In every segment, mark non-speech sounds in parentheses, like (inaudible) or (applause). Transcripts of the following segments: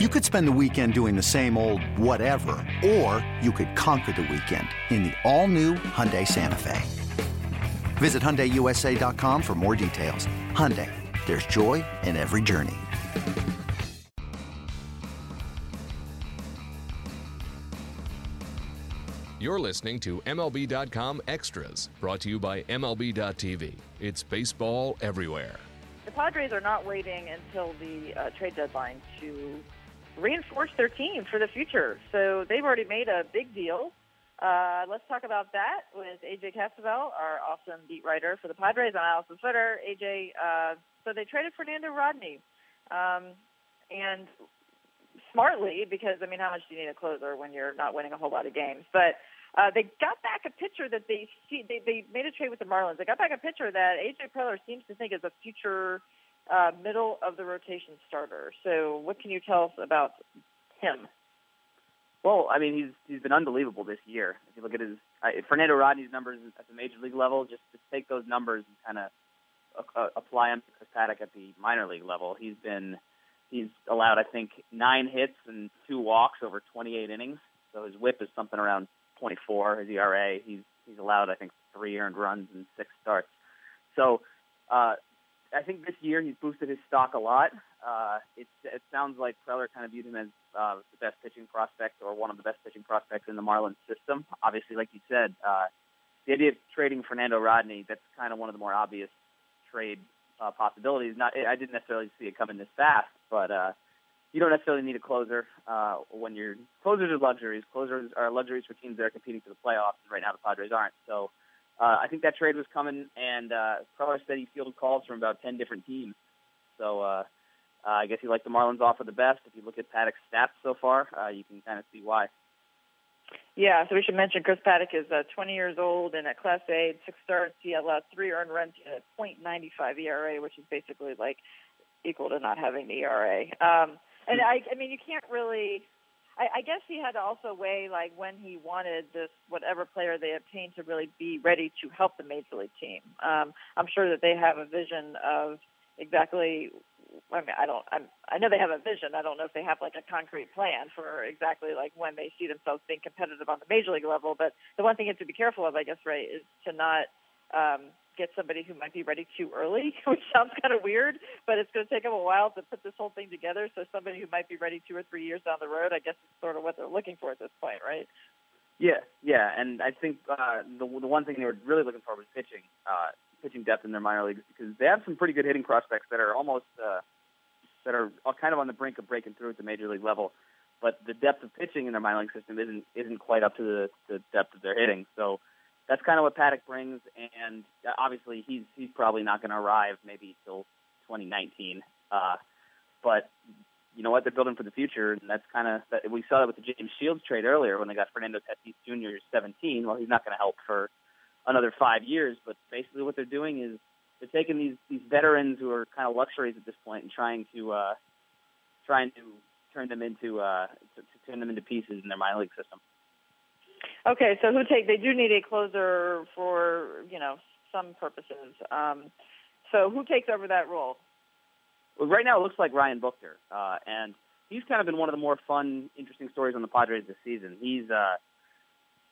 You could spend the weekend doing the same old whatever, or you could conquer the weekend in the all-new Hyundai Santa Fe. Visit HyundaiUSA.com for more details. Hyundai, there's joy in every journey. You're listening to MLB.com Extras, brought to you by MLB.tv. It's baseball everywhere. The Padres are not waiting until the uh, trade deadline to reinforce their team for the future. So they've already made a big deal. Uh, let's talk about that with AJ Cassavell, our awesome beat writer for the Padres on Allison's Twitter. AJ, uh, so they traded Fernando Rodney. Um, and smartly, because, I mean, how much do you need a closer when you're not winning a whole lot of games? But uh, they got back a pitcher that they see. They, they made a trade with the Marlins. They got back a pitcher that AJ Preller seems to think is a future uh, middle of the rotation starter. So, what can you tell us about him? Well, I mean, he's he's been unbelievable this year. If you look at his uh, Fernando Rodney's numbers at the major league level, just just take those numbers and kind of uh, apply them to Chris Paddack at the minor league level. He's been he's allowed, I think, nine hits and two walks over 28 innings. So his WHIP is something around 24. His ERA, he's he's allowed, I think, three earned runs and six starts. So uh, I think this year he's boosted his stock a lot. Uh, it, it sounds like Preller kind of viewed him as uh, the best pitching prospect or one of the best pitching prospects in the Marlins system. Obviously, like you said, uh, the idea of trading Fernando Rodney, that's kind of one of the more obvious trade uh, possibilities. Not, I didn't necessarily see it coming this fast, but uh, you don't necessarily need a closer uh, when you're closers are luxuries. Closers are luxuries for teams that are competing for the playoffs, and right now the Padres aren't. So uh, I think that trade was coming, and uh, Preller said he fielded calls from about 10 different teams. So uh, uh, I guess he liked the Marlins offer the best. If you look at Paddack's stats so far, uh, you can kind of see why. Yeah, so we should mention Chris Paddack is uh, 20 years old and at Class A, six starts. He allowed three earned runs at .95 ERA, which is basically like equal to not having the ERA. Um, and I, I mean, you can't really I, I guess he had to also weigh like when he wanted this whatever player they obtained to really be ready to help the major league team. Um, I'm sure that they have a vision of exactly. I mean, I don't. I'm, I know they have a vision. I don't know if they have like a concrete plan for exactly like when they see themselves being competitive on the major league level. But the one thing you have to be careful of, I guess, right, is to not um, get somebody who might be ready too early, (laughs) which sounds kind of weird, but it's going to take them a while to put this whole thing together. So somebody who might be ready two or three years down the road, I guess, is sort of what they're looking for at this point, right? Yeah, yeah, and I think uh, the the one thing they were really looking for was pitching, uh, pitching depth in their minor leagues because they have some pretty good hitting prospects that are almost uh, that are kind of on the brink of breaking through at the major league level. But the depth of pitching in their minor league system isn't isn't quite up to the, the depth of their hitting. So that's kind of what Paddack brings, and obviously he's he's probably not going to arrive maybe till 2019. Uh, but you know what? They're building for the future, and that's kind of that, we saw that with the James Shields trade earlier when they got Fernando Tatis Jr. 17. Well, he's not going to help for another five years, but basically what they're doing is they're taking these these veterans who are kind of luxuries at this point and trying to uh, trying to turn them into uh, to, to turn them into pieces in their minor league system. Okay, so who take? They do need a closer for you know some purposes. Um, so who takes over that role? Well, right now it looks like Ryan Buchter, uh, and he's kind of been one of the more fun, interesting stories on the Padres this season. He's uh,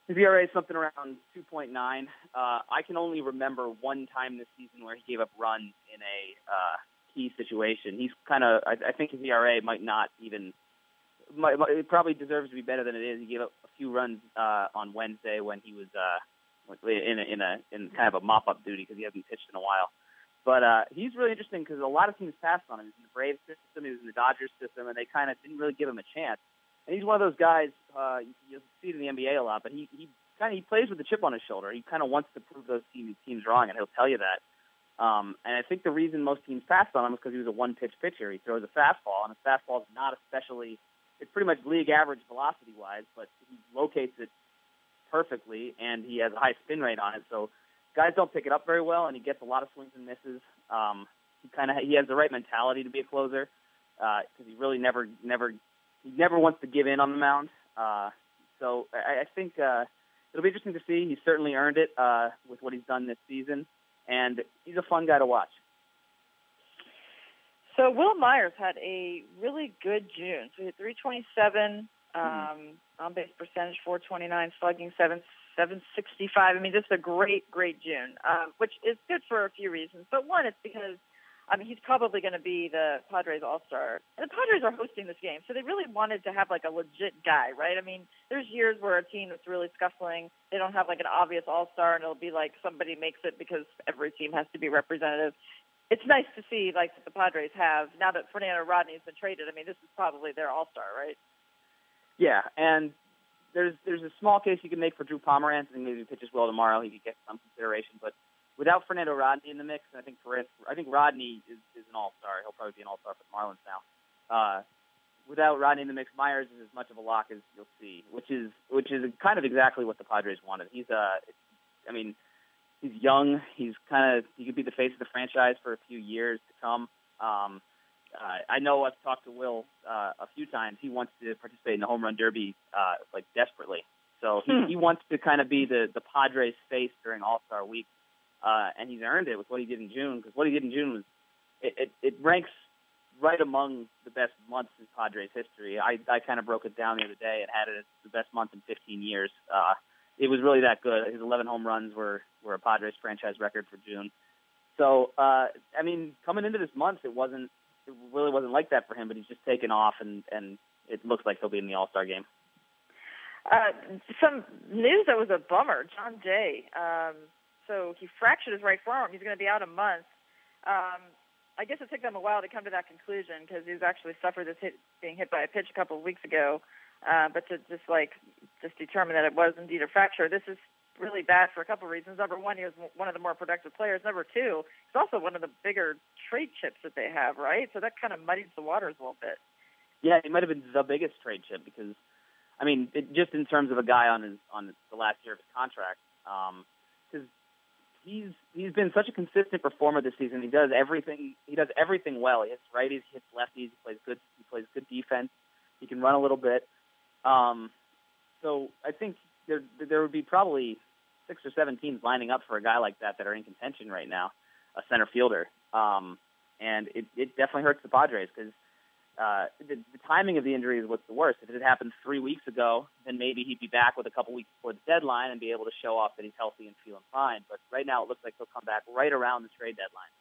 his ERA is something around 2.9. Uh, I can only remember one time this season where he gave up runs in a uh, key situation. He's kind of, I, I think his ERA might not even it probably deserves to be better than it is. He gave up few runs uh, on Wednesday when he was uh, in a, in a in kind of a mop up duty because he hasn't pitched in a while. But uh, he's really interesting because a lot of teams passed on him. He was in the Braves system, he was in the Dodgers system, and they kind of didn't really give him a chance. And he's one of those guys uh, you'll see it in the NBA a lot, but he he kind of he plays with a chip on his shoulder. He kind of wants to prove those teams teams wrong, and he'll tell you that. Um, and I think the reason most teams passed on him is because he was a one pitch pitcher. He throws a fastball, and his fastball is not especially it's pretty much league average velocity wise, but he locates it perfectly and he has a high spin rate on it. So guys don't pick it up very well, and he gets a lot of swings and misses. Um, he kind of he has the right mentality to be a closer because uh, he really never never he never wants to give in on the mound. Uh, so I, I think uh, it'll be interesting to see. He's certainly earned it uh, with what he's done this season, and he's a fun guy to watch. So Wil Myers had a really good June. So he had 327 um, mm-hmm. on base percentage, 429, slugging, 7 765. I mean, is a great, great June, um, which is good for a few reasons. But one, it's because I mean, he's probably going to be the Padres All Star. And the Padres are hosting this game, so they really wanted to have like a legit guy, right? I mean, there's years where a team that's really scuffling, they don't have like an obvious All Star, and it'll be like somebody makes it because every team has to be representative. It's nice to see like the Padres have now that Fernando Rodney's been traded. I mean, this is probably their All Star, right? Yeah, and there's there's a small case you can make for Drew Pomeranz. I think maybe he pitches well tomorrow, he could get some consideration, but without Fernando Rodney in the mix, I think for I think Rodney is, is an all star. He'll probably be an all star for the Marlins now. Uh, without Rodney in the mix, Myers is as much of a lock as you'll see, which is which is kind of exactly what the Padres wanted. He's uh, I mean, he's young. He's kind of he could be the face of the franchise for a few years to come. Um, uh, I know I've talked to Wil uh, a few times. He wants to participate in the home run derby uh, like desperately. So he, hmm. he wants to kind of be the the Padres face during All Star Week uh, and he's earned it with what he did in June. Because what he did in June was it, it, it ranks right among the best months in Padres history. I I kind of broke it down the other day and had it as the best month in 15 years. Uh, it was really that good. His 11 home runs were were a Padres franchise record for June. So uh, I mean, coming into this month, it wasn't it really wasn't like that for him. But he's just taken off, and and it looks like he'll be in the All Star game. Uh, some news that was a bummer. Jon Jay um, so he fractured his right forearm. He's going to be out a month. Um, I guess it took them a while to come to that conclusion because he's actually suffered this hit, being hit by a pitch a couple of weeks ago. Uh, but to just like just determine that it was indeed a fracture, this is really bad for a couple of reasons. Number one, he was one of the more productive players. Number two, he's also one of the bigger trade chips that they have, right? So that kind of muddies the waters a little bit. Yeah, he might have been the biggest trade chip because, I mean, it, just in terms of a guy on his on the last year of his contract, because um, he's he's been such a consistent performer this season. He does everything he does everything well. He hits righties, he hits lefties, he plays good he plays good defense. He can run a little bit. Um, so I think there there would be probably six or seven teams lining up for a guy like that that are in contention right now, a center fielder. Um, and it, it definitely hurts the Padres because uh, the, the timing of the injury is what's the worst. If it had happened three weeks ago, then maybe he'd be back with a couple weeks before the deadline and be able to show off that he's healthy and feeling fine. But right now, it looks like he'll come back right around the trade deadline,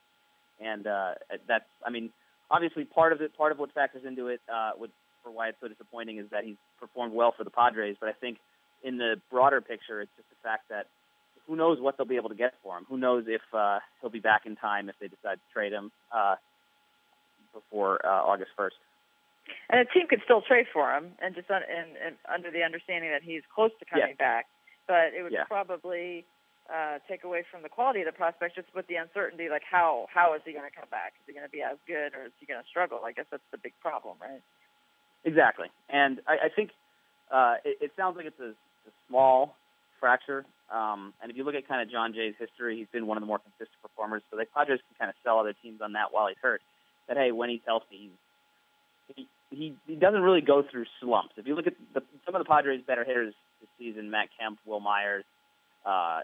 and uh, that's, I mean, obviously part of it, part of what factors into it, uh, with, for why it's so disappointing is that he's performed well for the Padres. But I think in the broader picture, it's just the fact that who knows what they'll be able to get for him. Who knows if uh, he'll be back in time if they decide to trade him. Uh, before uh, August 1st. And a team could still trade for him, and just un- and, and under the understanding that he's close to coming yeah. back. But it would yeah. probably uh, take away from the quality of the prospect, just with the uncertainty, like how how is he going to come back? Is he going to be as good, or is he going to struggle? I guess that's the big problem, right? Exactly, and I, I think uh, it, it sounds like it's a, a small fracture. Um, and if you look at kind of Jon Jay's history, he's been one of the more consistent performers. So the Padres can kind of sell other teams on that while he's hurt that hey, when he's healthy, he he he doesn't really go through slumps. If you look at the, some of the Padres' better hitters this season, Matt Kemp, Wil Myers, uh,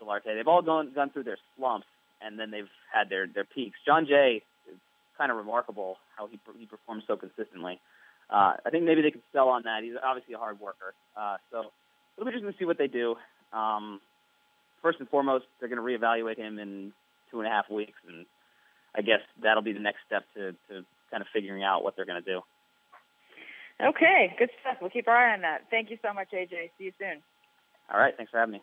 Solarte, they've all gone gone through their slumps and then they've had their their peaks. Jon Jay is kind of remarkable how he he performs so consistently. Uh, I think maybe they could sell on that. He's obviously a hard worker, uh, so it'll be interesting to see what they do. Um, first and foremost, they're going to reevaluate him in two and a half weeks and I guess that'll be the next step to, to kind of figuring out what they're going to do. Okay, good stuff. We'll keep our eye on that. Thank you so much, AJ. See you soon. All right, thanks for having me.